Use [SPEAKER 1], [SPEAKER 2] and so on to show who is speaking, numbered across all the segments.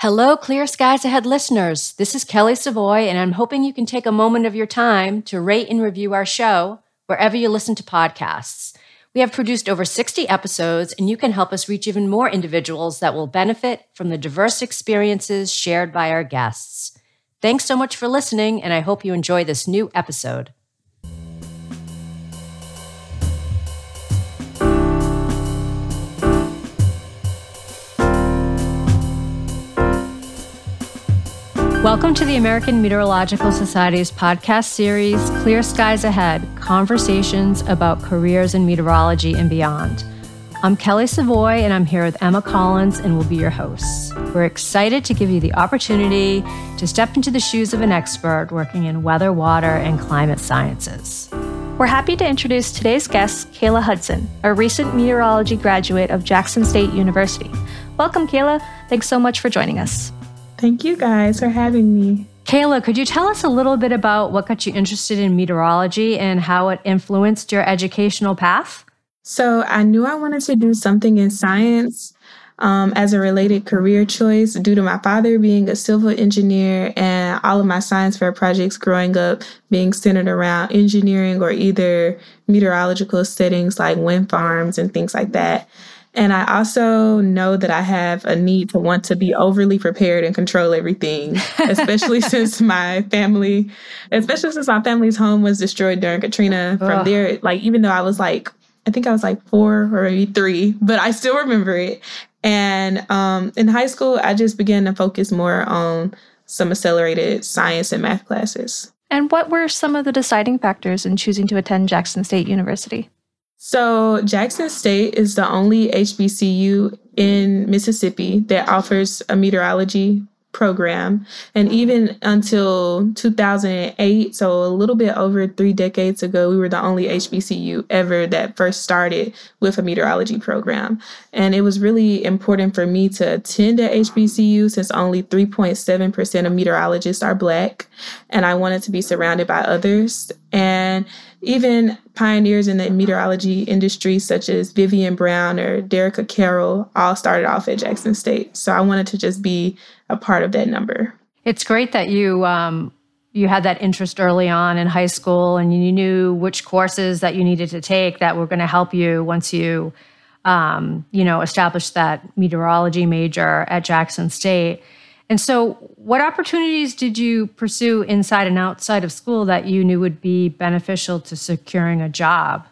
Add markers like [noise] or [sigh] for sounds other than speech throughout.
[SPEAKER 1] Hello, Clear Skies Ahead listeners. This is Kelly Savoie, and I'm hoping you can take a moment of your time to rate and review our show wherever you listen to podcasts. We have produced over 60 episodes, and you can help us reach even more individuals that will benefit from the diverse experiences shared by our guests. Thanks so much for listening, and I hope you enjoy this new episode. Welcome to the American Meteorological Society's podcast series, Clear Skies Ahead Conversations about Careers in Meteorology and Beyond. I'm Kelly Savoie, and I'm here with Emma Collins, and we'll be your hosts. We're excited to give you the opportunity to step into the shoes of an expert working in weather, water, and climate sciences.
[SPEAKER 2] We're happy to introduce today's guest, Kayla Hudson, a recent meteorology graduate of Jackson State University. Welcome, Kayla. Thanks so much for joining us.
[SPEAKER 3] Thank you guys for having me.
[SPEAKER 1] Kayla, could you tell us a little bit about what got you interested in meteorology and how it influenced your educational path?
[SPEAKER 3] So, I knew I wanted to do something in science um, as a related career choice due to my father being a civil engineer and all of my science fair projects growing up being centered around engineering or either meteorological settings like wind farms and things like that. And I also know that I have a need to want to be overly prepared and control everything, [laughs] especially since my family, especially since my family's home was destroyed during Katrina. From Ugh. there, like, even though I was like, I think I was like four or maybe three, but I still remember it. And um, in high school, I just began to focus more on some accelerated science and math classes.
[SPEAKER 2] And what were some of the deciding factors in choosing to attend Jackson State University?
[SPEAKER 3] So, Jackson State is the only HBCU in Mississippi that offers a meteorology program. And even until 2008, so a little bit over three decades ago, we were the only HBCU ever that first started with a meteorology program. And it was really important for me to attend at HBCU since only 3.7% of meteorologists are Black. And I wanted to be surrounded by others. And even pioneers in the meteorology industry, such as Vivian Brown or Dereka Carroll, all started off at Jackson State. So I wanted to just be a part of that number.
[SPEAKER 1] It's great that you um, you had that interest early on in high school, and you knew which courses that you needed to take that were going to help you once you um, you know established that meteorology major at Jackson State. And so, what opportunities did you pursue inside and outside of school that you knew would be beneficial to securing a job?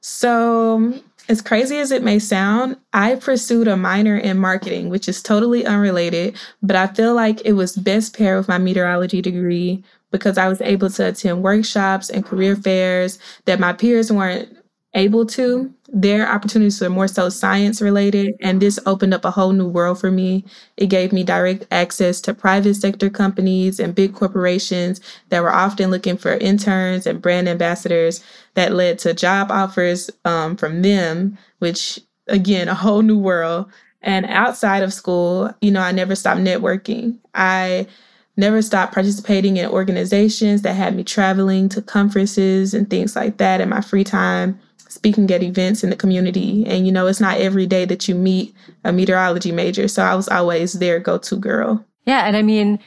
[SPEAKER 3] So, as crazy as it may sound, I pursued a minor in marketing, which is totally unrelated, but I feel like it was best paired with my meteorology degree because I was able to attend workshops and career fairs that my peers weren't able to. Their opportunities were more so science related, and this opened up a whole new world for me. It gave me direct access to private sector companies and big corporations that were often looking for interns and brand ambassadors that led to job offers um, from them, which again, a whole new world. And outside of school, you know, I never stopped networking. I never stopped participating in organizations that had me traveling to conferences and things like that in my free time speaking at events in the community. And, you know, it's not every day that you meet a meteorology major. So I was always their go to girl.
[SPEAKER 1] Yeah. And I mean,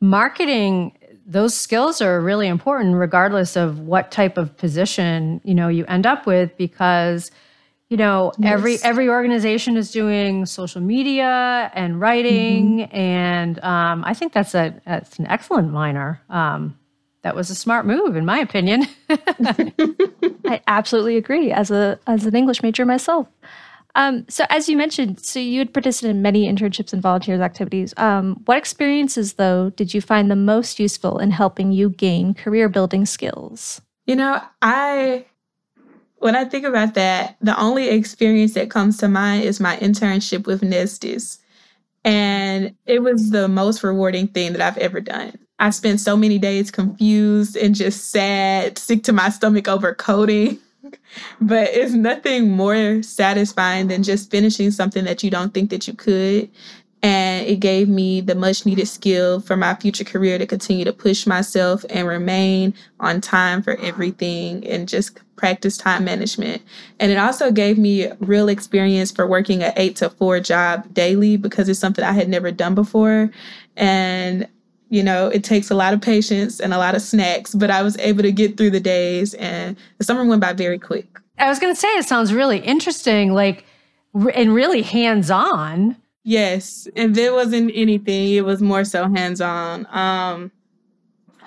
[SPEAKER 1] marketing, those skills are really important regardless of what type of position, you know, you end up with because you know yes. every every organization is doing social media and writing mm-hmm. and um, i think that's a that's an excellent minor um, that was a smart move, in my opinion. [laughs]
[SPEAKER 2] I absolutely agree. As a as an English major myself. Um, so, as you mentioned, so you had participated in many internships and volunteers activities. Um, what experiences, though, did you find the most useful in helping you gain career building skills?
[SPEAKER 3] You know, I when I think about that, the only experience that comes to mind is my internship with NESDIS. And it was the most rewarding thing that I've ever done. I spent so many days confused and just sad, sick to my stomach over coding. [laughs] but it's nothing more satisfying than just finishing something that you don't think that you could and it gave me the much needed skill for my future career to continue to push myself and remain on time for everything and just practice time management. And it also gave me real experience for working an eight to four job daily because it's something I had never done before. And you know, it takes a lot of patience and a lot of snacks, but I was able to get through the days and the summer went by very quick.
[SPEAKER 1] I was going to say, it sounds really interesting, like, and really hands on.
[SPEAKER 3] Yes, and there wasn't anything. It was more so hands-on. Um,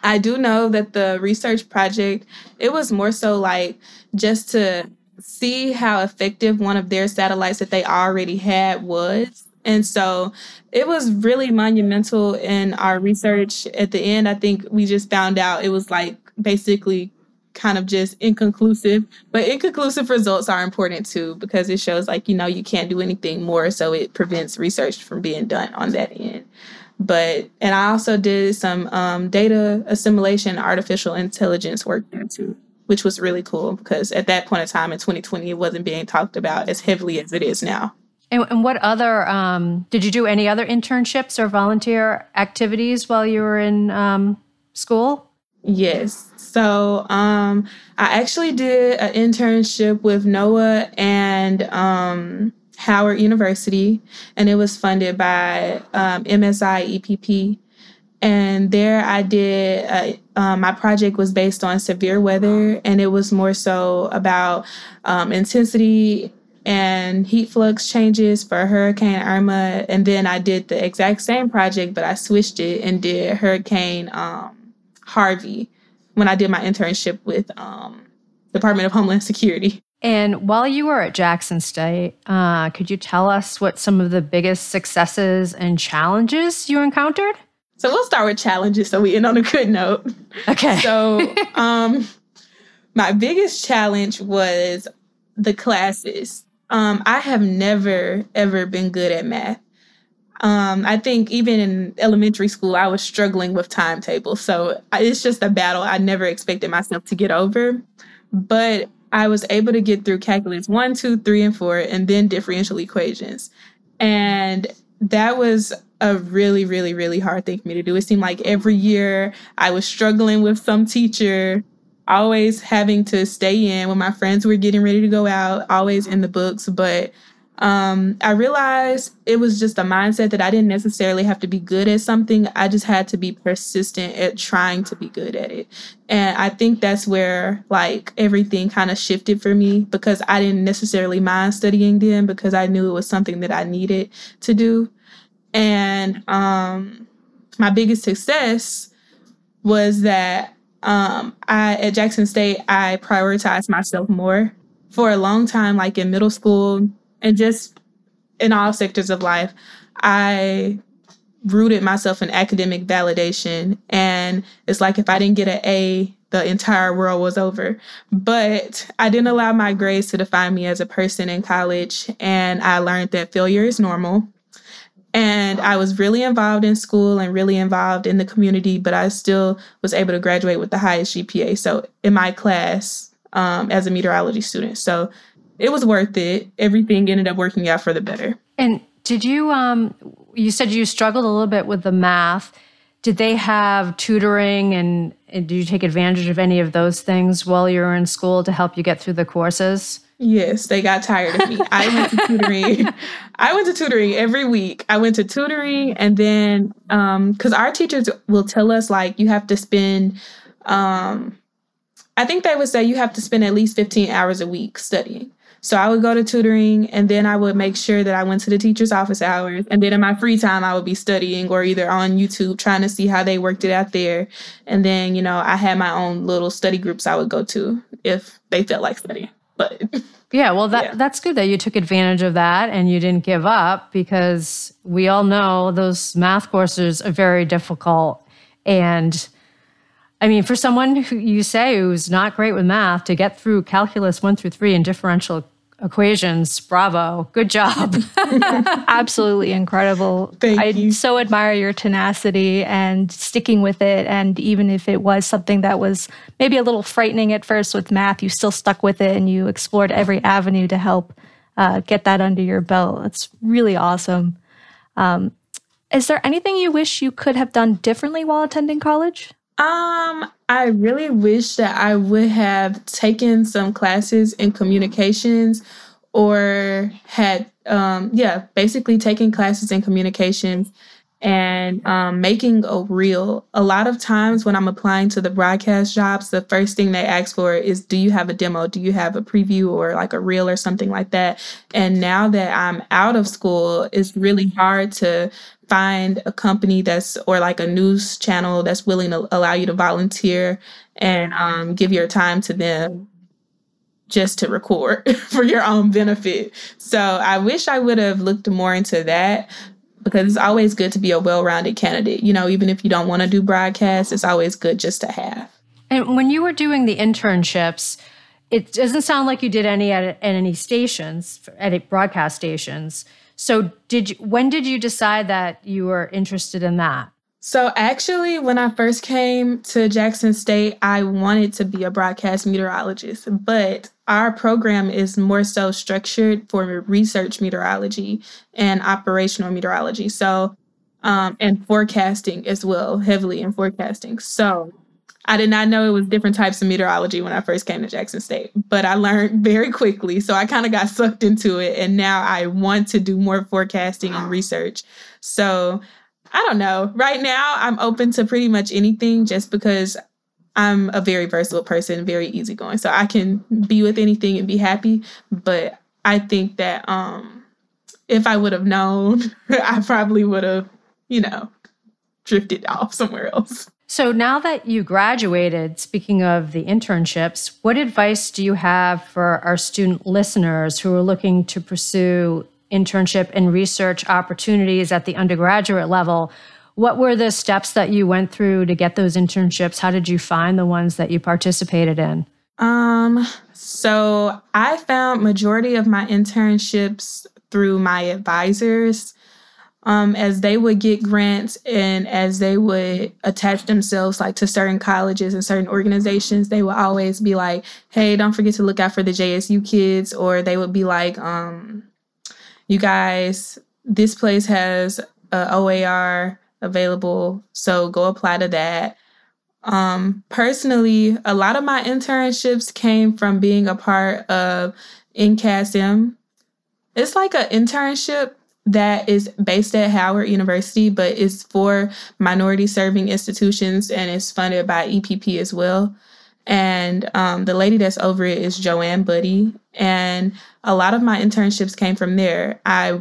[SPEAKER 3] I do know that the research project, it was more so like just to see how effective one of their satellites that they already had was. And so it was really monumental in our research. At the end, I think we just found out it was like basically kind of just inconclusive. But inconclusive results are important too because it shows like, you know, you can't do anything more. So it prevents research from being done on that end. But, and I also did some um, data assimilation, artificial intelligence work there too, which was really cool because at that point in time in 2020, it wasn't being talked about as heavily as it is now.
[SPEAKER 1] And, and what other, um, did you do any other internships or volunteer activities while you were in um, school?
[SPEAKER 3] Yes. So um, I actually did an internship with NOAA and um, Howard University, and it was funded by um, MSI EPP. And there I did, uh, um, my project was based on severe weather, and it was more so about um, intensity and heat flux changes for Hurricane Irma. And then I did the exact same project, but I switched it and did Hurricane um, Harvey when I did my internship with um, Department of Homeland Security.
[SPEAKER 1] And while you were at Jackson State, uh, could you tell us what some of the biggest successes and challenges you encountered?
[SPEAKER 3] So we'll start with challenges so we end on a good note.
[SPEAKER 1] Okay.
[SPEAKER 3] So [laughs] um, my biggest challenge was the classes. Um, I have never, ever been good at math. Um, I think even in elementary school, I was struggling with timetables. So it's just a battle I never expected myself to get over. But I was able to get through calculus one, two, three, and four, and then differential equations. And that was a really, really, really hard thing for me to do. It seemed like every year I was struggling with some teacher, always having to stay in when my friends were getting ready to go out, always in the books. But um, I realized it was just a mindset that I didn't necessarily have to be good at something. I just had to be persistent at trying to be good at it. And I think that's where like everything kind of shifted for me because I didn't necessarily mind studying then because I knew it was something that I needed to do. And um, my biggest success was that um, I at Jackson State I prioritized myself more for a long time, like in middle school and just in all sectors of life, I rooted myself in academic validation. And it's like if I didn't get an A, the entire world was over. But I didn't allow my grades to define me as a person in college. And I learned that failure is normal. And I was really involved in school and really involved in the community, but I still was able to graduate with the highest GPA. So in my class um, as a meteorology student. So it was worth it. Everything ended up working out for the better.
[SPEAKER 1] And did you um you said you struggled a little bit with the math. Did they have tutoring and, and did you take advantage of any of those things while you were in school to help you get through the courses?
[SPEAKER 3] Yes, they got tired of me. I went to tutoring. [laughs] I went to tutoring every week. I went to tutoring and then um cuz our teachers will tell us like you have to spend um I think they would say you have to spend at least 15 hours a week studying. So I would go to tutoring and then I would make sure that I went to the teacher's office hours. And then in my free time, I would be studying or either on YouTube trying to see how they worked it out there. And then, you know, I had my own little study groups I would go to if they felt like studying. But
[SPEAKER 1] yeah, well, that, yeah. that's good that you took advantage of that and you didn't give up because we all know those math courses are very difficult. And I mean, for someone who you say who's not great with math to get through calculus one through three and differential equations. Bravo. Good job. [laughs]
[SPEAKER 2] Absolutely incredible.
[SPEAKER 3] Thank
[SPEAKER 2] I
[SPEAKER 3] you.
[SPEAKER 2] so admire your tenacity and sticking with it. And even if it was something that was maybe a little frightening at first with math, you still stuck with it and you explored every avenue to help uh, get that under your belt. It's really awesome. Um, Is there anything you wish you could have done differently while attending college?
[SPEAKER 3] Um, I really wish that I would have taken some classes in communications or had um yeah, basically taking classes in communications and um, making a reel. A lot of times when I'm applying to the broadcast jobs, the first thing they ask for is Do you have a demo? Do you have a preview or like a reel or something like that? And now that I'm out of school, it's really hard to find a company that's or like a news channel that's willing to allow you to volunteer and um, give your time to them just to record [laughs] for your own benefit. So I wish I would have looked more into that because it's always good to be a well-rounded candidate. You know, even if you don't want to do broadcast, it's always good just to have.
[SPEAKER 1] And when you were doing the internships, it doesn't sound like you did any at, at any stations, at broadcast stations. So did you, when did you decide that you were interested in that?
[SPEAKER 3] So actually, when I first came to Jackson State, I wanted to be a broadcast meteorologist, but our program is more so structured for research meteorology and operational meteorology. So, um, and forecasting as well, heavily in forecasting. So, I did not know it was different types of meteorology when I first came to Jackson State, but I learned [laughs] very quickly. So I kind of got sucked into it. And now I want to do more forecasting and research. So I don't know. Right now, I'm open to pretty much anything just because I'm a very versatile person, very easygoing. So I can be with anything and be happy. But I think that um, if I would have known, [laughs] I probably would have, you know, drifted off somewhere else.
[SPEAKER 1] So now that you graduated, speaking of the internships, what advice do you have for our student listeners who are looking to pursue internship and research opportunities at the undergraduate level? What were the steps that you went through to get those internships? How did you find the ones that you participated in?
[SPEAKER 3] Um, so I found majority of my internships through my advisors um, as they would get grants and as they would attach themselves like to certain colleges and certain organizations, they would always be like, "Hey, don't forget to look out for the JSU kids," or they would be like, um, "You guys, this place has a OAR available, so go apply to that." Um, personally, a lot of my internships came from being a part of NCASM. It's like an internship that is based at Howard University, but is for minority serving institutions and is funded by EPP as well. And um, the lady that's over it is Joanne Buddy. And a lot of my internships came from there. I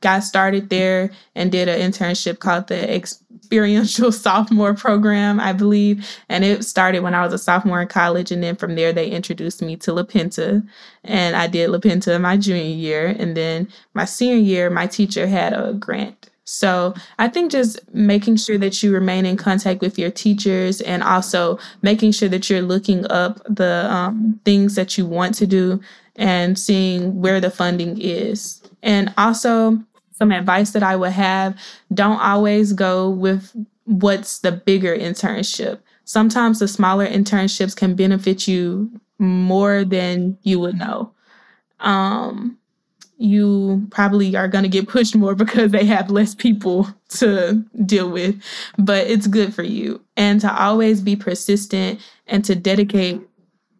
[SPEAKER 3] got started there and did an internship called the experiential [laughs] sophomore program, I believe. And it started when I was a sophomore in college. And then from there, they introduced me to Lapenta. And I did Lapenta my junior year. And then my senior year, my teacher had a grant. So I think just making sure that you remain in contact with your teachers and also making sure that you're looking up the um, things that you want to do and seeing where the funding is. And also some advice that I would have don't always go with what's the bigger internship. Sometimes the smaller internships can benefit you more than you would know. Um, you probably are going to get pushed more [laughs] because they have less people to deal with, but it's good for you. And to always be persistent and to dedicate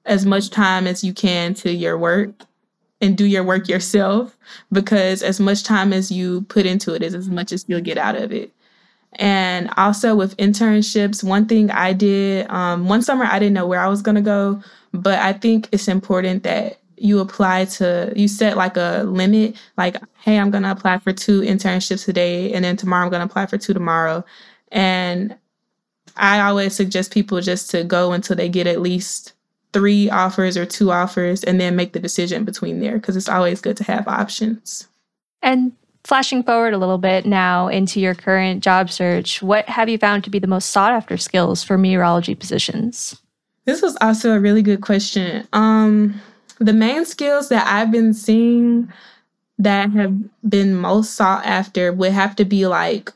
[SPEAKER 3] as much time as you can to your work and do your work yourself because as much time as you put into it is as much as you'll get out of it. And also with internships, one thing I did, um, one summer I didn't know where I was going to go, but I think it's important that you apply to, you set like a limit, like, hey, I'm going to apply for two internships today, and then tomorrow I'm going to apply for two tomorrow. And I always suggest people just to go until they get at least three offers or two offers and then make the decision between there because it's always good to have options.
[SPEAKER 2] And flashing forward a little bit now into your current job search, what have you found to be the most sought after skills for meteorology positions?
[SPEAKER 3] This was also a really good question. Um, the main skills that I've been seeing that have been most sought after would have to be like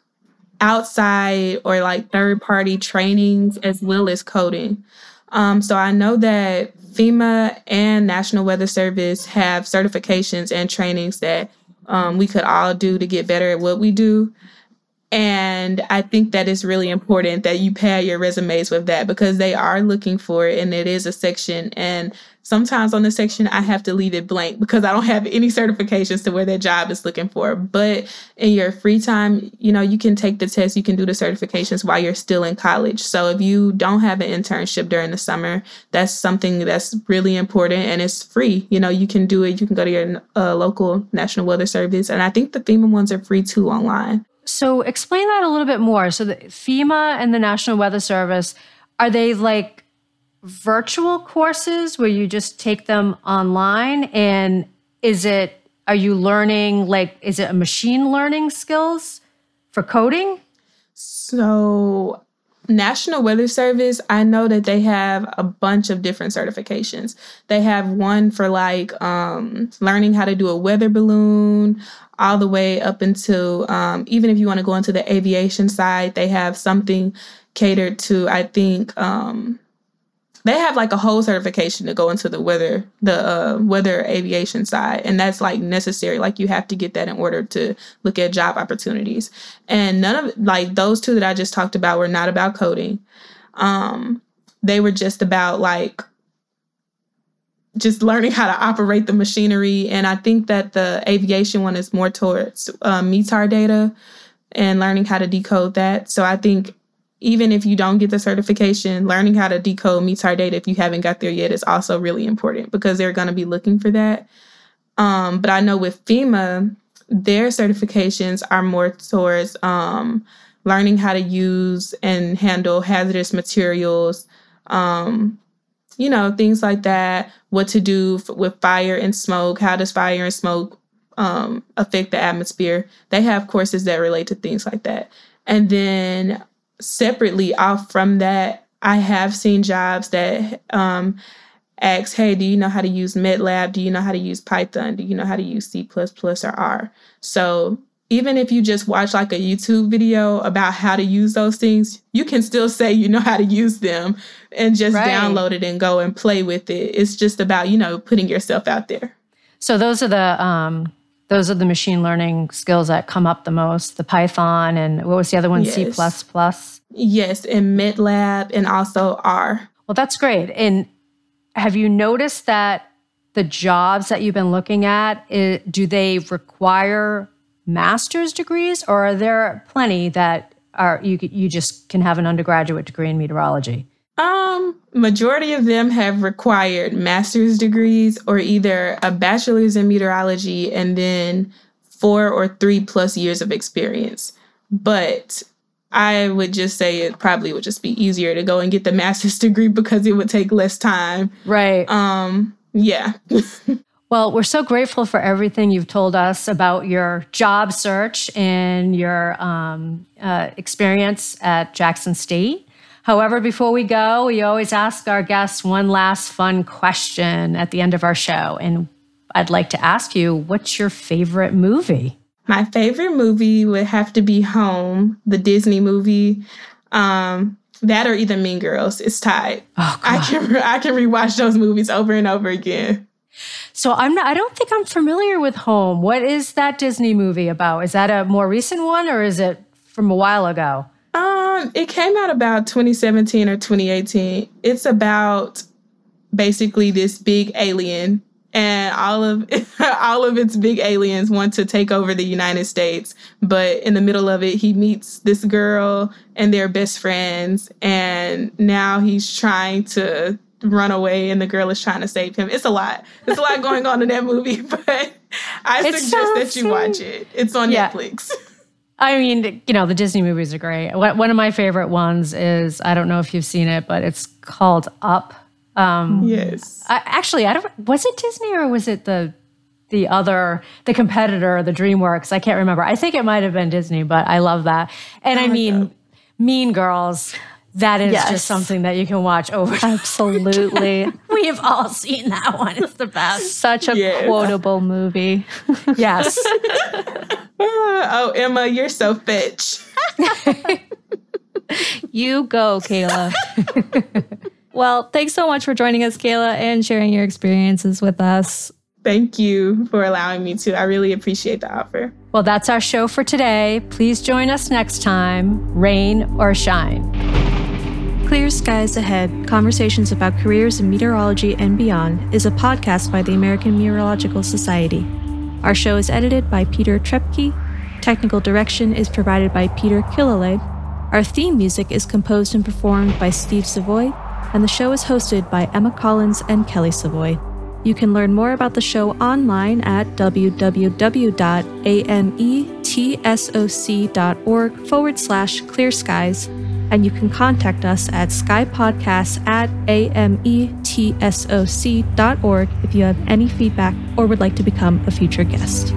[SPEAKER 3] outside or like third party trainings as well as coding. Um, so I know that FEMA and National Weather Service have certifications and trainings that um, we could all do to get better at what we do. And I think that is really important that you pad your resumes with that because they are looking for it and it is a section. And sometimes on the section, I have to leave it blank because I don't have any certifications to where that job is looking for. But in your free time, you know, you can take the test, you can do the certifications while you're still in college. So if you don't have an internship during the summer, that's something that's really important and it's free. You know, you can do it. You can go to your uh, local National Weather Service. And I think the FEMA ones are free too online.
[SPEAKER 1] So explain that a little bit more. So the FEMA and the National Weather Service, are they like virtual courses where you just take them online and is it are you learning like is it a machine learning skills for coding?
[SPEAKER 3] So National Weather Service, I know that they have a bunch of different certifications. They have one for like um, learning how to do a weather balloon, all the way up until um, even if you want to go into the aviation side, they have something catered to, I think, um, they have like a whole certification to go into the weather the uh, weather aviation side and that's like necessary. Like you have to get that in order to look at job opportunities. And none of like those two that i just talked about were not about coding. Um they were just about like just learning how to operate the machinery and i think that the aviation one is more towards uh, METAR data and learning how to decode that. So i think even if you don't get the certification, learning how to decode METAR data if you haven't got there yet is also really important because they're going to be looking for that. Um, but I know with FEMA, their certifications are more towards um, learning how to use and handle hazardous materials, um, you know, things like that, what to do f- with fire and smoke, how does fire and smoke um, affect the atmosphere. They have courses that relate to things like that. And then separately off from that, I have seen jobs that um, ask, hey, do you know how to use MATLAB? Do you know how to use Python? Do you know how to use C or R? So even if you just watch like a YouTube video about how to use those things, you can still say you know how to use them and just right. download it and go and play with it. It's just about, you know, putting yourself out there.
[SPEAKER 1] So those are the um those are the machine learning skills that come up the most the python and what was the other one yes. c++
[SPEAKER 3] yes in matlab and also r.
[SPEAKER 1] Well that's great. And have you noticed that the jobs that you've been looking at do they require master's degrees or are there plenty that are you you just can have an undergraduate degree in meteorology?
[SPEAKER 3] Um, majority of them have required master's degrees or either a bachelor's in meteorology and then four or three plus years of experience. But I would just say it probably would just be easier to go and get the [laughs] master's degree because it would take less time.
[SPEAKER 1] Right.
[SPEAKER 3] Um, yeah. [laughs]
[SPEAKER 1] well, we're so grateful for everything you've told us about your job search and your um, uh, experience at Jackson State. However, before we go, we always ask our guests one last fun question at the end of our show. And I'd like to ask you, what's your favorite movie?
[SPEAKER 3] My favorite movie would have to be Home, the Disney movie. Um, that or either Mean Girls. It's tied. Oh, I can I can rewatch those movies over and over again.
[SPEAKER 1] So I'm not I don't think I'm familiar with Home. What is that Disney movie about? Is that a more recent one or is it from a while ago?
[SPEAKER 3] Um, it came out about 2017 or 2018. It's about basically this big alien and all of [laughs] all of its big aliens want to take over the United States. But in the middle of it, he meets this girl and they're best friends. And now he's trying to run away, and the girl is trying to save him. It's a lot. There's a lot [laughs] going on in that movie, [laughs] but I it suggest that you watch it. It's on yeah. Netflix.
[SPEAKER 1] I mean, you know, the Disney movies are great. One of my favorite ones is I don't know if you've seen it, but it's called Up.
[SPEAKER 3] Um, yes.
[SPEAKER 1] I, actually, I don't. Was it Disney or was it the the other the competitor, the DreamWorks? I can't remember. I think it might have been Disney, but I love that. And I, I mean, that. Mean Girls. That is yes. just something that you can watch over.
[SPEAKER 2] Absolutely. [laughs]
[SPEAKER 1] we have all seen that one. It's the best.
[SPEAKER 2] Such a yes. quotable movie. [laughs]
[SPEAKER 1] yes. [laughs]
[SPEAKER 3] oh, Emma, you're so bitch.
[SPEAKER 2] you go, Kayla. Well, thanks so much for joining us, Kayla, and sharing your experiences with us.
[SPEAKER 3] Thank you for allowing me to. I really appreciate the offer.
[SPEAKER 1] Well, that's our show for today. Please join us next time, rain or shine.
[SPEAKER 2] Clear Skies Ahead Conversations about Careers in Meteorology and Beyond is a podcast by the American Meteorological Society. Our show is edited by Peter Trepke. Technical direction is provided by Peter Killalay. Our theme music is composed and performed by Steve Savoie, and the show is hosted by Emma Collins and Kelly Savoie. You can learn more about the show online at www.ametsoc.org forward slash clear skies, and you can contact us at skypodcasts at ametsoc.org if you have any feedback or would like to become a future guest.